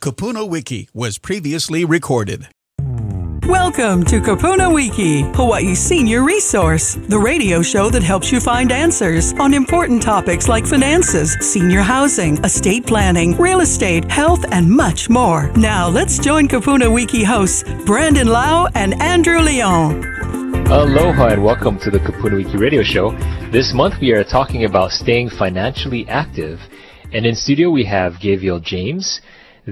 Kupuna Wiki was previously recorded. Welcome to Kupuna Wiki, Hawaii's senior resource, the radio show that helps you find answers on important topics like finances, senior housing, estate planning, real estate, health, and much more. Now, let's join Kupuna Wiki hosts Brandon Lau and Andrew Leon. Aloha and welcome to the Kupuna Wiki radio show. This month we are talking about staying financially active. And in studio we have Gayvial James,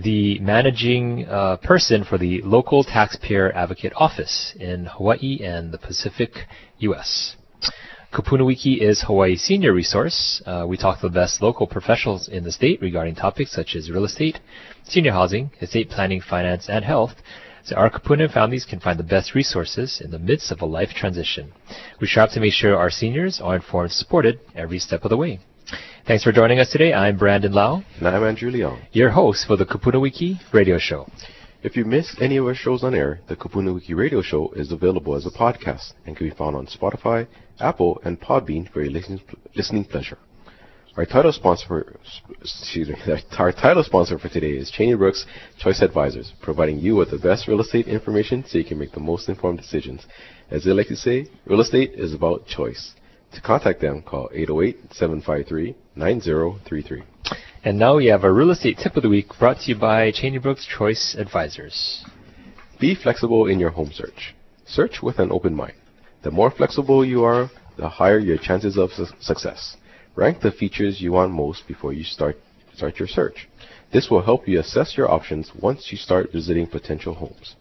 the managing uh, person for the local taxpayer advocate office in Hawaii and the Pacific U.S. Kupuna Wiki is Hawaii's senior resource. Uh, we talk to the best local professionals in the state regarding topics such as real estate, senior housing, estate planning, finance, and health. So our Kupuna families can find the best resources in the midst of a life transition. We strive to make sure our seniors are informed and supported every step of the way. Thanks for joining us today. I'm Brandon Lau, And I'm Andrew Leong. your host for the Kupuna Wiki radio show. If you missed any of our shows on air, the Kupuna Wiki radio show is available as a podcast and can be found on Spotify, Apple, and Podbean for your listening, listening pleasure. Our title sponsor for, excuse me, our title sponsor for today is Cheney Brooks Choice Advisors, providing you with the best real estate information so you can make the most informed decisions. As they like to say, real estate is about choice. To contact them, call oh 808-753-9033. And now we have a real estate tip of the week brought to you by Cheney Brooks Choice Advisors. Be flexible in your home search. Search with an open mind. The more flexible you are, the higher your chances of su- success. Rank the features you want most before you start start your search. This will help you assess your options once you start visiting potential homes.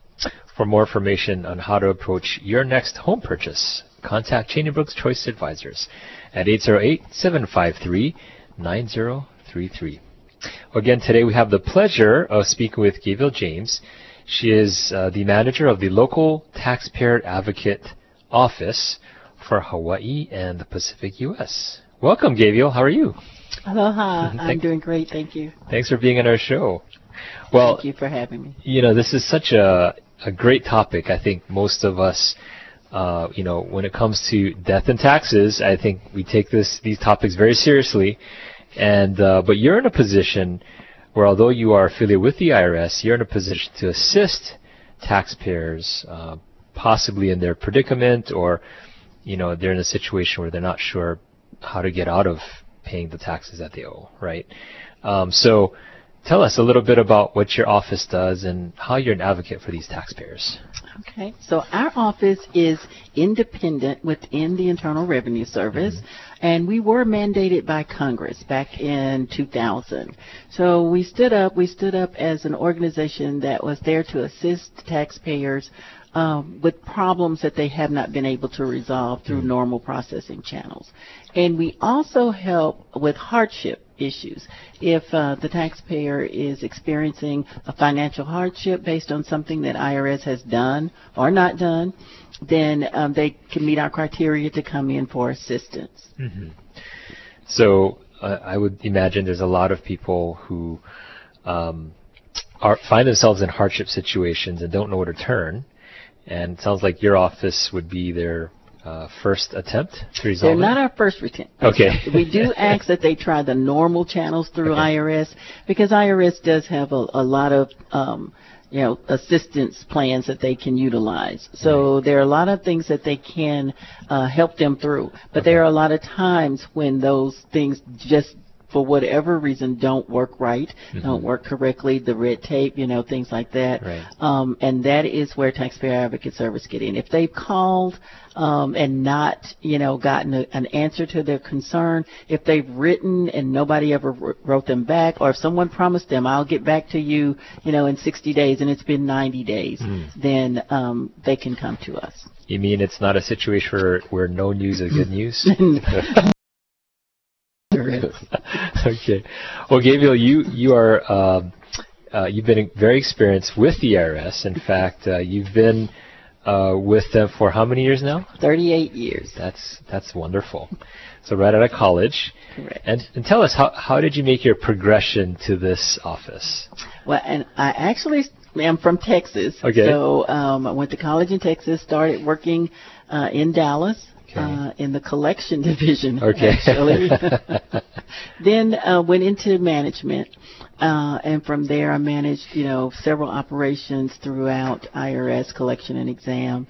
For more information on how to approach your next home purchase, contact Cheney Brooks Choice Advisors at 808-753-9033. Again, today we have the pleasure of speaking with Gayvial James. She is uh, the manager of the local taxpayer advocate office for Hawaii and the Pacific U.S. Welcome, Gayvial. How are you? Aloha. I'm doing great. Thank you. Thanks for being on our show. Well, Thank you for having me. you know, this is such a, a great topic. I think most of us, uh, you know, when it comes to death and taxes, I think we take this these topics very seriously. And uh, but you're in a position where, although you are affiliated with the IRS, you're in a position to assist taxpayers, uh, possibly in their predicament, or you know, they're in a situation where they're not sure how to get out of paying the taxes that they owe, right? Um, so Tell us a little bit about what your office does and how you're an advocate for these taxpayers. Okay. So our office is independent within the Internal Revenue Service, and we were mandated by Congress back in 2000. So we stood up. We stood up as an organization that was there to assist taxpayers. Um, with problems that they have not been able to resolve through normal processing channels. And we also help with hardship issues. If uh, the taxpayer is experiencing a financial hardship based on something that IRS has done or not done, then um, they can meet our criteria to come in for assistance. So uh, I would imagine there's a lot of people who um, are find themselves in hardship situations and don't know where to turn. And it sounds like your office would be their uh, first attempt to resolve They're not our first attempt. Okay. we do ask that they try the normal channels through Okay. IRS because IRS does have a, a lot of um, you know assistance plans that they can utilize. So there are a lot of things that they can uh, help them through, but there are a lot of times when those things just for whatever reason don't work right, don't work correctly, the red tape, you know, things like that. Right. Um, and that is where taxpayer advocate service get in. If they've called um, and not, you know, gotten a, an answer to their concern, if they've written and nobody ever wr- wrote them back, or if someone promised them, I'll get back to you, you know, in 60 days, and it's been 90 days, then um, they can come to us. You mean it's not a situation where, where no news is good news? okay. Well, Gayvial, you you are um uh, you've been very experienced with the IRS. In fact, uh, you've been uh, with them for how many years now? 38 years. That's that's wonderful. So right out of college, Correct. and, and tell us how how did you make your progression to this office? Well, and I actually am from Texas. Okay. So um, I went to college in Texas, started working uh, in Dallas. Okay. uh, in the collection division. Okay. Actually. then uh, went into management, uh, and from there I managed, you know, several operations throughout IRS collection and exam.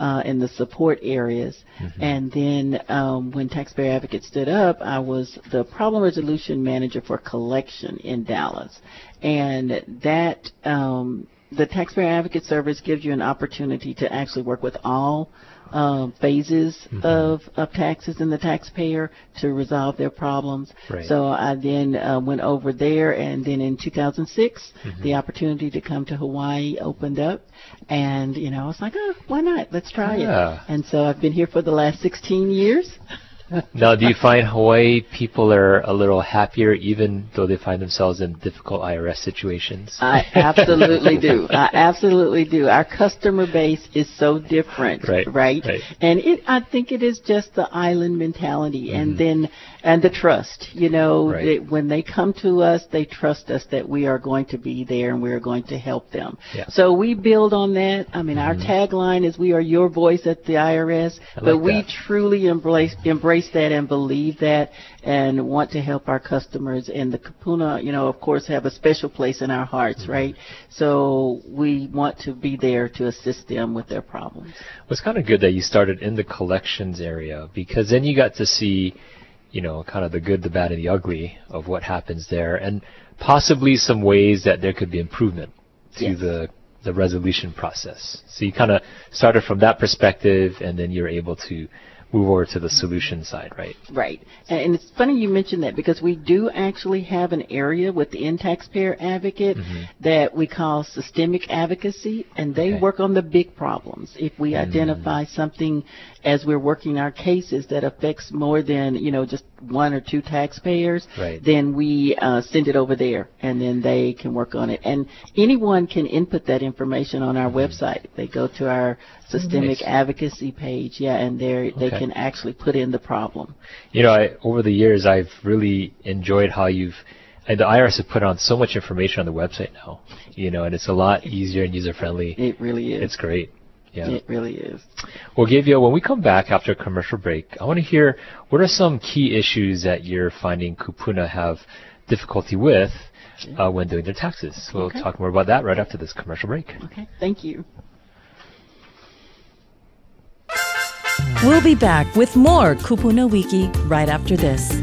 Uh, in the support areas, and then um, when Taxpayer Advocate stood up, I was the problem resolution manager for collection in Dallas, and that um, the Taxpayer Advocate Service gives you an opportunity to actually work with all uh, phases of, of taxes and the taxpayer to resolve their problems. Right. So I then uh, went over there, and then in 2006, Mm-hmm. the opportunity to come to Hawaii opened up, and you know I was like, oh, why not? Let's try Yeah. it. And so I've been here for the last 16 years. Now, do you find Hawaii people are a little happier even though they find themselves in difficult IRS situations? I absolutely do. I absolutely do. Our customer base is so different, Right, Right. right. And it, I think it is just the island mentality, and Mm-hmm. then and the trust. You know, Right. when they come to us, they trust us that we are going to be there and we are going to help them. Yeah. Mm-hmm. So we build on that. I mean, our tagline is "We are your voice at the IRS," but we that. truly embrace embrace that and believe that and want to help our customers and the Kupuna, you know, of course have a special place in our hearts, Mm-hmm. right? So we want to be there to assist them with their problems. Well, it's kind of good that you started in the collections area because then you got to see, you know, kind of the good, the bad, and the ugly of what happens there, and possibly some ways that there could be improvement to Yes. the the resolution process. So you kind of started from that perspective, and then you're able to move over to the solution side, right? Right. And, it's funny you mentioned that because we do actually have an area within Taxpayer Advocate that we call systemic advocacy, and they Mm-hmm. Okay. work on the big problems. If we Mm. identify something as we're working our cases that affects more than, you know, just one or two taxpayers, Right. then we uh, send it over there, and then they can work on it. And anyone can input that information on our website. They go to our systemic. Nice. advocacy page, yeah, and there they Okay. can actually put in the problem. You know, I, over the years, I've really enjoyed how you've, and the IRS has put on so much information on the website now, you know, and it's a lot easier and user friendly. It really is. It's great. Yeah. It really is. Well, Gayvial, when we come back after a commercial break, I want to hear what are some key issues that you're finding Kupuna have difficulty with uh, when doing their taxes. We'll Okay. talk more about that right after this commercial break. Okay. Thank you. We'll be back with more Kupuna Wiki right after this.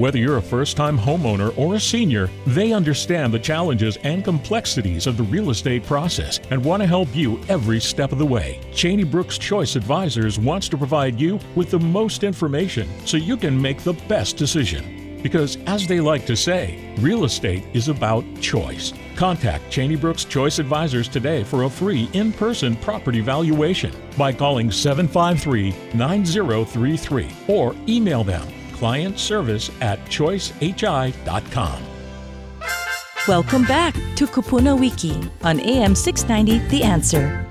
Whether you're a first time homeowner or a senior, they understand the challenges and complexities of the real estate process and want to help you every step of the way. Cheney Brooks Choice Advisors wants to provide you with the most information so you can make the best decision. Because, as they like to say, real estate is about choice. Contact Cheney Brooks Choice Advisors today for a free in person property valuation by calling 753 9033 or email them client service at choicehi.com. Welcome back to Kupuna Wiki on AM 690 The Answer.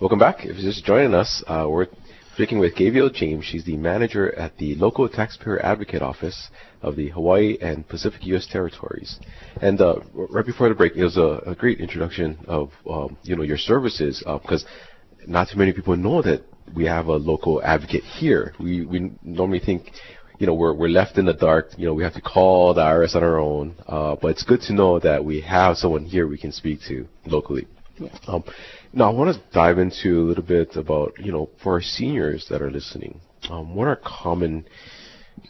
Welcome back. If you're just joining us, uh, we're speaking with Gayvial James. She's the manager at the local taxpayer advocate office of the Hawaii and Pacific U.S. territories. And uh, right before the break, it was a, a great introduction of um, you know your services because not too many people know that we have a local advocate here. We we normally think. You know, we're, we're left in the dark. You know, we have to call the IRS on our own. Uh, but it's good to know that we have someone here we can speak to locally. Um, now, I want to dive into a little bit about, you know, for our seniors that are listening, um, what are common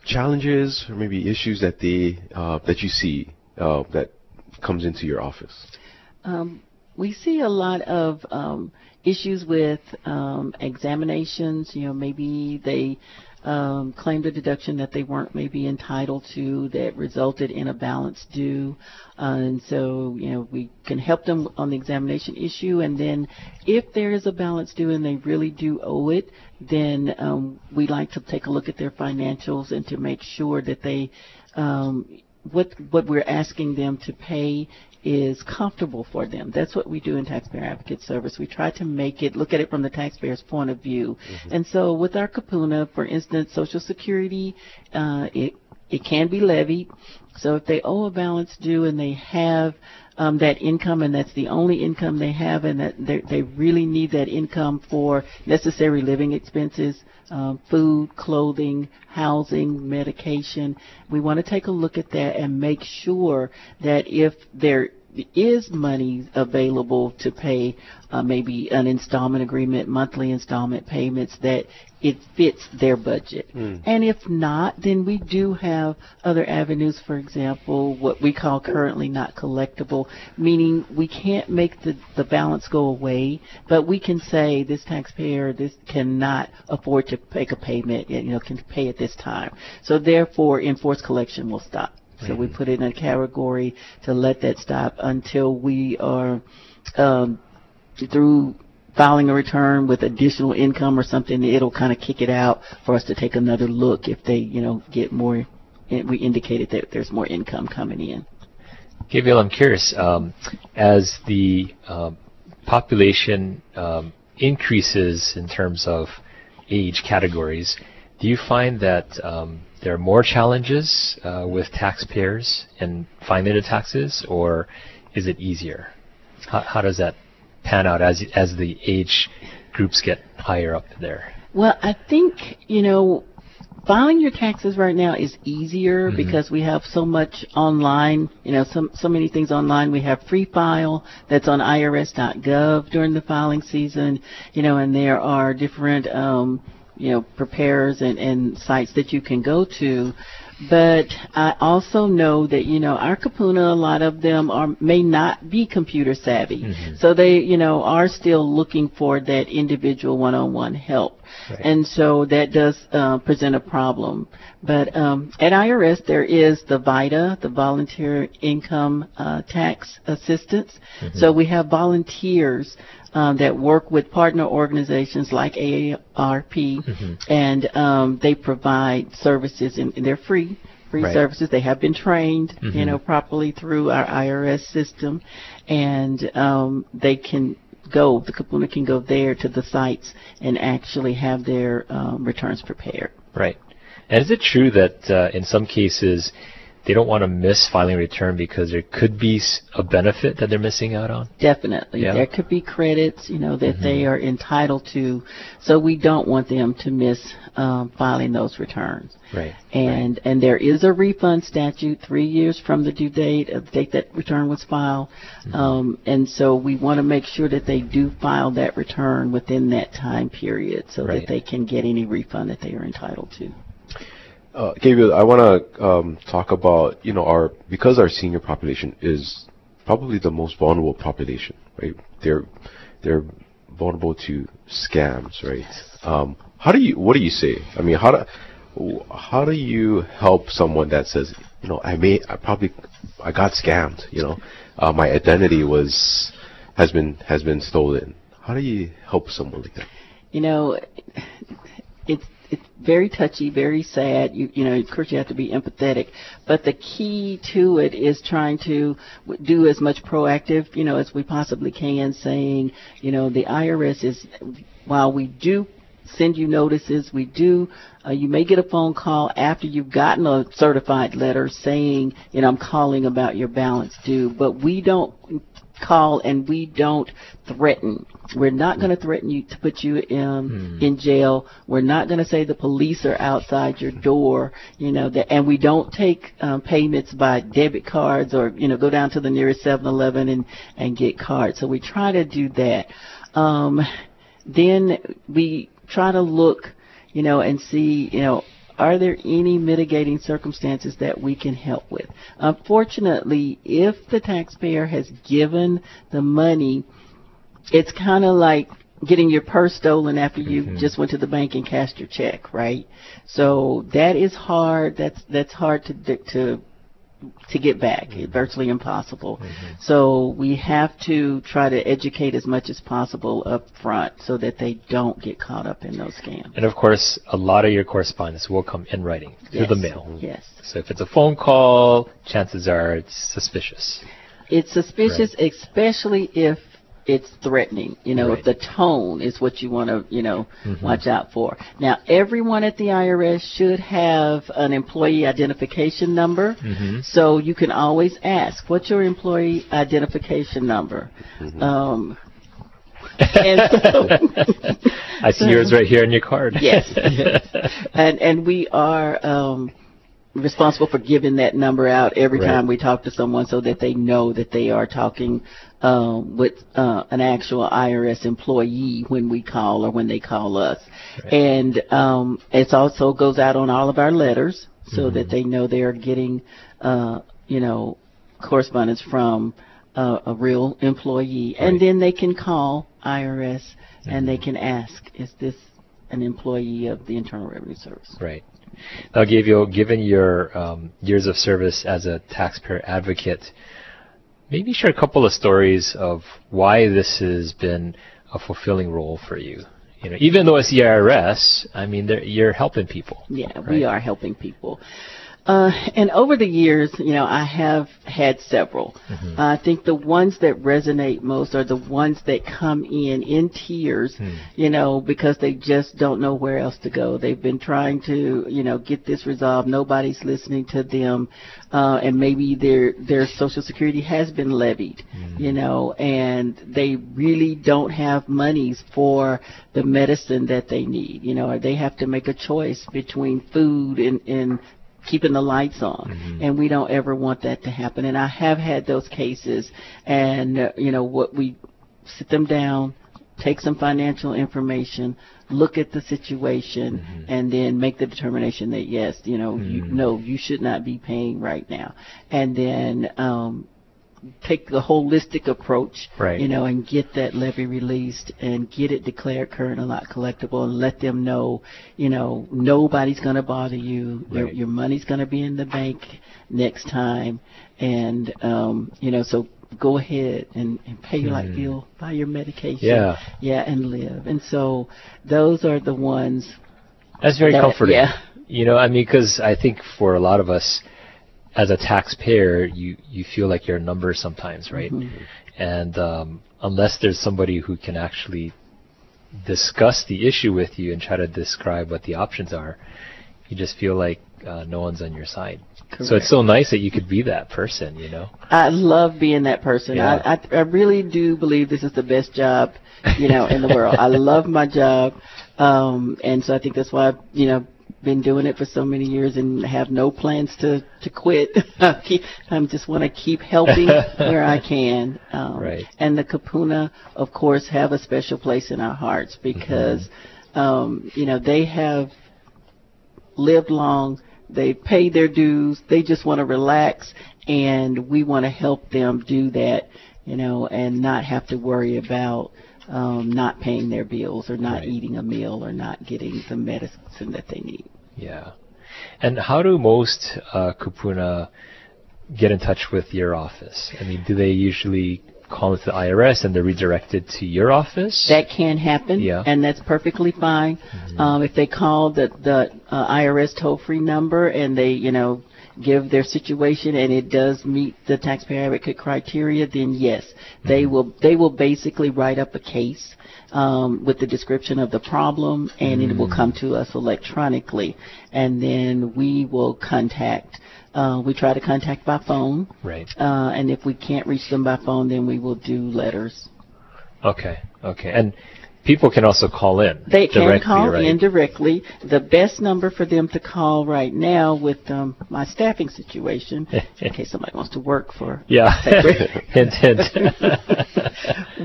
challenges or maybe issues that they uh, that you see uh, that comes into your office? Um, we see a lot of um, issues with um, examinations. You know, maybe they um, claimed a deduction that they weren't maybe entitled to that resulted in a balance due. Uh, and so, you know, we can help them on the examination issue. And then if there is a balance due and they really do owe it, then um, we like to take a look at their financials and to make sure that they um, what what we're asking them to pay is comfortable for them. That's what we do in Taxpayer Advocate Service. We try to make it look at it from the taxpayer's point of view. Mm-hmm. And so with our Kupuna, for instance, Social Security, uh, it it can be levied. So if they owe a balance due and they have um, that income and that's the only income they have and that they really need that income for necessary living expenses, um, food, clothing, housing, medication. We want to take a look at that and make sure that if there is money available to pay uh, maybe an installment agreement, monthly installment payments, that it fits their budget. Mm. And if not, then we do have other avenues, for example, what we call currently not collectible, meaning we can't make the, the balance go away, but we can say this taxpayer this cannot afford to make a payment, you know, can pay at this time. So therefore, enforced collection will stop. So we put it in a category to let that stop until we are um, through filing a return with additional income or something. It'll kind of kick it out for us to take another look if they, you know, get more. We indicated that there's more income coming in. Gayvial, I'm curious. Um, as the uh, population um, increases in terms of age categories, do you find that um, there are more challenges uh, with taxpayers and filing the taxes, or is it easier? How, how does that pan out as as the age groups get higher up there? Well, I think you know filing your taxes right now is easier mm-hmm. because we have so much online, you know, so, so many things online. We have free file that's on irs.gov during the filing season, you know, and there are different, um, you know, preparers and, and sites that you can go to. But I also know that, you know, our Kupuna, a lot of them are, may not be computer savvy. Mm-hmm. So they, you know, are still looking for that individual one-on-one help. Right. And so that does uh, present a problem. But um, at IRS, there is the VITA, the Volunteer Income uh, Tax Assistance. Mm-hmm. So we have volunteers um, that work with partner organizations like AARP, mm-hmm. and um, they provide services, and they're free. Free right. services. They have been trained, mm-hmm. you know, properly through our IRS system, and um, they can go. The Kupuna can go there to the sites and actually have their um, returns prepared. Right. And is it true that uh, in some cases they don't want to miss filing a return because there could be a benefit that they're missing out on? Definitely. Yeah. There could be credits, you know, that mm-hmm. they are entitled to. So we don't want them to miss um, filing those returns. Right. And right. and there is a refund statute three years from the due date of the date that return was filed. Mm-hmm. Um, and so we want to make sure that they do file that return within that time period so right. that they can get any refund that they are entitled to. Uh, Gayvial, I want to um, talk about you know our because our senior population is probably the most vulnerable population, right? They're they're vulnerable to scams, right? Um, how do you what do you say? I mean, how do how do you help someone that says, you know, I may I probably I got scammed, you know, uh, my identity was has been has been stolen. How do you help someone like that? You know, it's it's very touchy, very sad. You you know, of course, you have to be empathetic, but the key to it is trying to do as much proactive, you know, as we possibly can. Saying, you know, the IRS is while we do send you notices. We do. Uh, you may get a phone call after you've gotten a certified letter saying, you know, I'm calling about your balance due. But we don't call and we don't threaten. We're not going to threaten you to put you in hmm. in jail. We're not going to say the police are outside your door. You know that, and we don't take um, payments by debit cards or you know go down to the nearest 7-Eleven and and get cards. So we try to do that. Um, then we try to look, you know, and see, you know, are there any mitigating circumstances that we can help with? Unfortunately, if the taxpayer has given the money, it's kind of like getting your purse stolen after you Mhm. just went to the bank and cashed your check, right? So that is hard. That's that's hard to to to get back. It's mm-hmm. virtually impossible. Mm-hmm. So we have to try to educate as much as possible up front so that they don't get caught up in those scams. And of course, a lot of your correspondence will come in writing through the mail. Yes. So if it's a phone call, chances are it's suspicious. It's suspicious, especially if it's threatening. You know, Right. if the tone is what you want to, you know, Mhm. watch out for. Now, everyone at the IRS should have an employee identification number. Mm-hmm. So you can always ask, what's your employee identification number? Um, and so- I see yours right here on your card. yes, yes. and and we are um, responsible for giving that number out every Right. time we talk to someone, so that they know that they are talking um, with uh, an actual IRS employee when we call or when they call us. Right. And um, it also goes out on all of our letters, so Mm-hmm. that they know they are getting, uh, you know, correspondence from uh, a real employee, and then they can call IRS and they Mhm. can ask, is this an employee of the Internal Revenue Service? Right. Now, Gayvial, given your um, years of service as a taxpayer advocate, maybe share a couple of stories of why this has been a fulfilling role for you. You know, even though it's the IRS, I mean, you're helping people. Yeah, Right. we are helping people. Uh, and over the years, you know, I have had several. Mhm. I think the ones that resonate most are the ones that come in in tears, Hmm. you know, because they just don't know where else to go. They've been trying to, you know, get this resolved. Nobody's listening to them, uh, and maybe their their Social Security has been levied, Hmm. you know, and they really don't have monies for the medicine that they need, you know, or they have to make a choice between food and and keeping the lights on Mhm. and we don't ever want that to happen and i have had those cases and uh, you know what we sit them down take some financial information look at the situation Mhm. and then make the determination that yes you know you Mhm. no you should not be paying right now and then um take the holistic approach Right. you know and get that levy released and get it declared current and not collectible and let them know you know nobody's going to bother you your, Right. your money's going to be in the bank next time and um you know so go ahead and, and pay your light Mhm. bill buy your medication Yeah. yeah and live and so those are the ones That's very that- comforting. yeah You know, I mean, because I think for a lot of us, as a taxpayer, you you feel like you're a number sometimes, right? Mhm. And um, unless there's somebody who can actually discuss the issue with you and try to describe what the options are, you just feel like uh, no one's on your side. So it's so nice that you could be that person, you know. I love being that person. Yeah. I, I I really do believe this is the best job, you know, in the world. I love my job, um, and so I think that's why you know been doing it for so many years and have no plans to to quit. I just want to keep helping where I can. Um, Right. And the Kupuna, of course, have a special place in our hearts because, um, you know, they have lived long. They pay their dues. They just want to relax, and we want to help them do that, you know, and not have to worry about um, not paying their bills or not Right. eating a meal or not getting the medicine that they need. Yeah. And how do most uh, kupuna get in touch with your office? I mean, do they usually call into the IRS and they're redirected to your office? That can happen, Yeah. and that's perfectly fine. Um, if they call the the uh, IRS toll free number and they, you know, give their situation and it does meet the taxpayer advocate criteria, then yes, they will they will basically write up a case um, with the description of the problem, and it will come to us electronically, and then we will contact. Uh, we try to contact by phone, Right. uh, and if we can't reach them by phone, then we will do letters. Okay. Okay. And people can also call in. They can call right? in directly. The best number for them to call right now with um, my staffing situation, in case somebody wants to work for Yeah. hint, hint.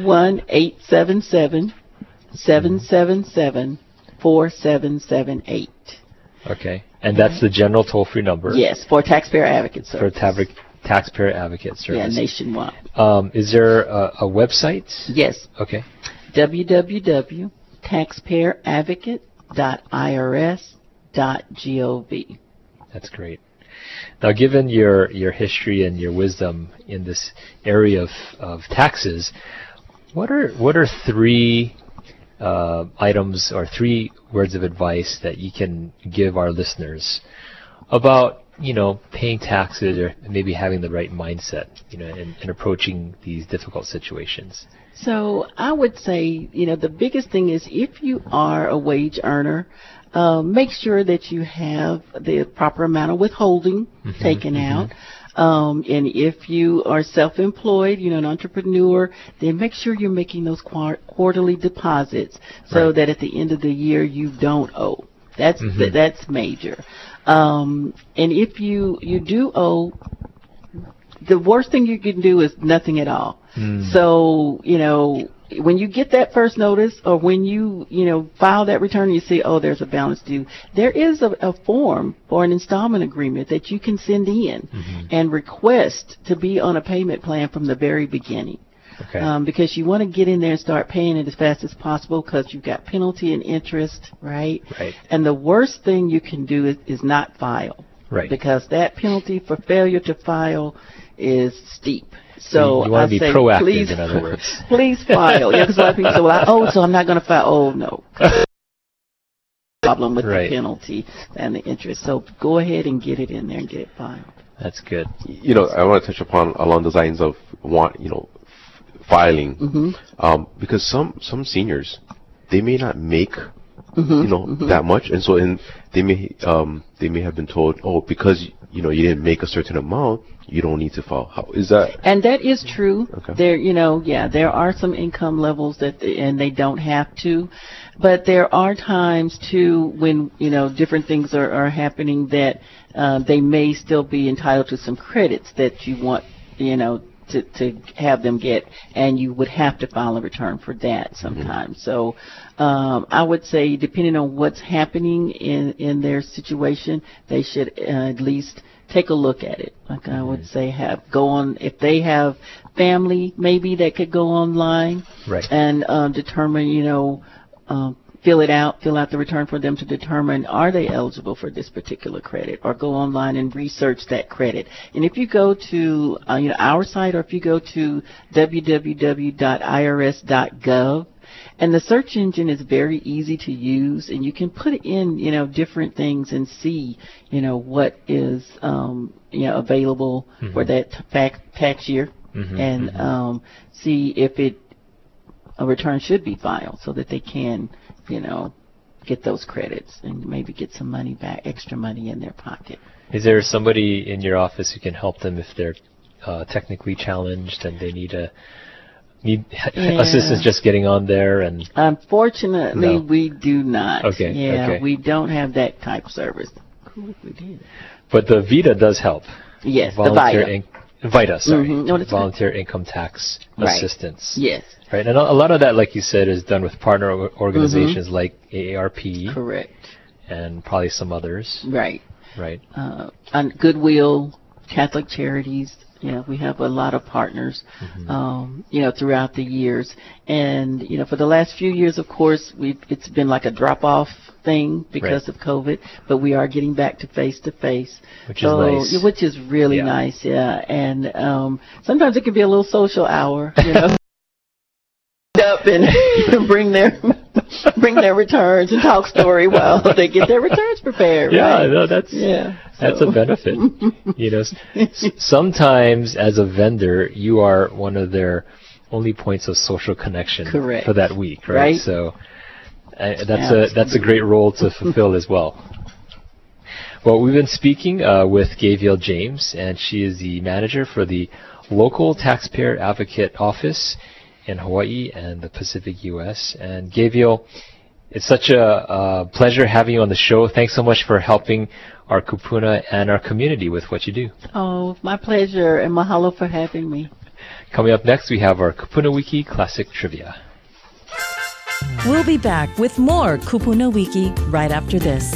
one eight seven seven seven seven seven four seven seven eight. okay. And that's the general toll-free number. Yes, for taxpayer advocate For service. tax- taxpayer advocate service. yeah, nationwide. um, is there a, a website? Yes, Okay. www.taxpayeradvocate.irs.gov. That's great. Now, given your, your history and your wisdom in this area of, of taxes, what are what are three uh, items or three words of advice that you can give our listeners about you know paying taxes or maybe having the right mindset you know and, in approaching these difficult situations? So I would say, you know, the biggest thing is if you are a wage earner, uh, make sure that you have the proper amount of withholding Mm-hmm, taken out. Um, and if you are self-employed, you know, an entrepreneur, then make sure you're making those quar- quarterly deposits so Right. that at the end of the year you don't owe. That's Mhm. that's major. Um, and if you you do owe, the worst thing you can do is nothing at all. Mm. So, you know, when you get that first notice or when you, you know, file that return and you see, oh, there's a balance due, there is a, a form for an installment agreement that you can send in and request to be on a payment plan from the very beginning. Okay. Um, because you want to get in there and start paying it as fast as possible because you've got penalty and interest, right? Right. And the worst thing you can do is, is not file. Right. Because that penalty for failure to file is steep. So you want I to be say, proactive, please, in other words. please file. Yeah, because a lot of people say, well, I, oh, so I'm not going to file. Oh, no. Problem with Right. the penalty and the interest. So go ahead and get it in there and get it filed. That's good. You know, I want to touch upon along the lines of want, you know, f- filing, Mm-hmm. um, because some some seniors they may not make Mm-hmm. you know that much, and so and they may um they may have been told, oh, because you know you didn't make a certain amount, you don't need to file. How is that? And that is true. Okay. There, you know, yeah, there are some income levels that, and they don't have to, but there are times too when you know different things are, are happening that uh, they may still be entitled to some credits that you want, you know, to to have them get, and you would have to file a return for that sometimes. So, um, I would say depending on what's happening in in their situation, they should uh, at least take a look at it. Like I would say, have go on if they have family maybe that could go online Right. and um, determine, you know, um, fill it out, fill out the return for them to determine are they eligible for this particular credit, or go online and research that credit. And if you go to uh, you know our site, or if you go to www.irs.gov. And the search engine is very easy to use, and you can put in, you know, different things and see, you know, what is, um, you know, available for that tax tax year, Mhm, and um, see if it a return should be filed so that they can, you know, get those credits and maybe get some money back, extra money in their pocket. Is there somebody in your office who can help them if they're uh, technically challenged and they need a need Yeah. assistance just getting on there and Unfortunately, No. we do not. Okay, Yeah, okay. we don't have that type of service. Cool if we did. but the Vita does help. Yes, the Volunteer VITA. in- Vita, sorry. Mhm. No. Volunteer income tax Right. assistance. Yes, Right. And a lot of that like you said is done with partner or- organizations like AARP correct. and probably some others, Right. right? uh, on Goodwill, Catholic Charities. Know, we have a lot of partners, Mm-hmm. um, you know, throughout the years. And, you know, for the last few years, of course, we've, it's been like a drop off thing because Right. of COVID, but we are getting back to face to face. Which is nice. Which is really Yeah. nice, yeah. And, um, sometimes it can be a little social hour, you know. up and bring their bring their returns and talk story while they get their returns prepared. Yeah, right? no, that's Yeah. That's a benefit. you know, sometimes as a vendor, you are one of their only points of social connection Correct. for that week, right? Right. So uh, that's a that's a great role to fulfill as well. Well, we've been speaking uh, with Gayvial James, and she is the manager for the local taxpayer advocate office in Hawaii and the Pacific U.S. And Gayvial, it's such a, uh pleasure having you on the show. Thanks so much for helping our kupuna and our community with what you do. Oh, my pleasure, and mahalo for having me. Coming up next, we have our Kupuna Wiki Classic Trivia. We'll be back with more Kupuna Wiki right after this.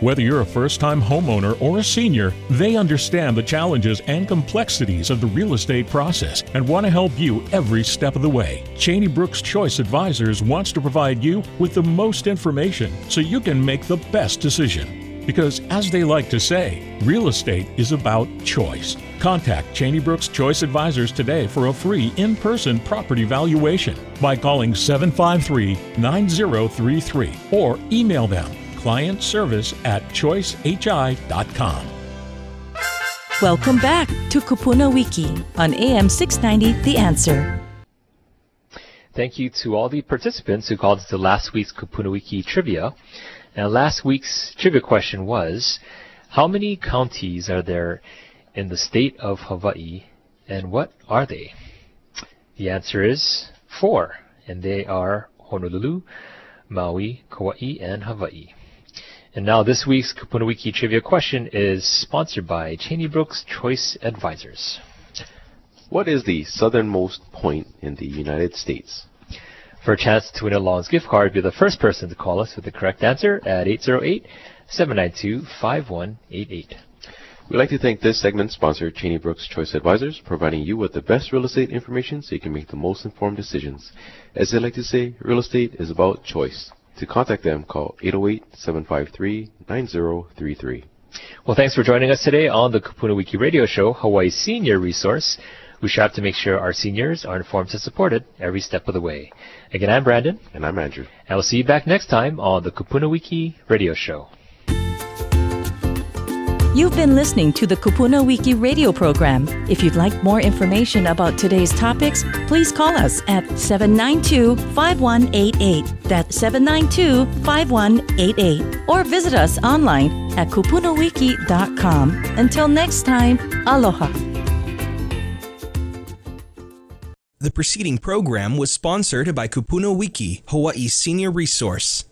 Whether you're a first time homeowner or a senior, they understand the challenges and complexities of the real estate process and want to help you every step of the way. Cheney Brooks Choice Advisors wants to provide you with the most information so you can make the best decision. Because, as they like to say, real estate is about choice. Contact Cheney Brooks Choice Advisors today for a free in person property valuation by calling 753 9033 or email them client service at choicehi.com. Welcome back to Kupuna Wiki on AM 690 The Answer. Thank you to all the participants who called to last week's Kupuna Wiki trivia. Now, last week's trivia question was How many counties are there in the state of Hawaii, and what are they? The answer is four, and they are Honolulu, Maui, Kauai, and Hawaii. And now this week's Kupuna Wiki trivia question is sponsored by Cheney Brooks Choice Advisors. What is the southernmost point in the United States? For a chance to win a Long's gift card, be the first person to call us with the correct answer at 808-792-5188. We'd like to thank this segment's sponsor, Cheney Brooks Choice Advisors, providing you with the best real estate information so you can make the most informed decisions. As they like to say, real estate is about choice. To contact them, call 808-753-9033. Well, thanks for joining us today on the Kupuna Wiki Radio Show, Hawaii's senior resource. We strive to make sure our seniors are informed and supported every step of the way. Again, I'm Brandon. And I'm Andrew. And we'll see you back next time on the Kupuna Wiki Radio Show. You've been listening to the Kupuna Wiki radio program. If you'd like more information about today's topics, please call us at 792 5188. That's 792 5188. Or visit us online at kupunawiki.com. Until next time, aloha. The preceding program was sponsored by Kupuna Wiki, Hawaii's senior resource.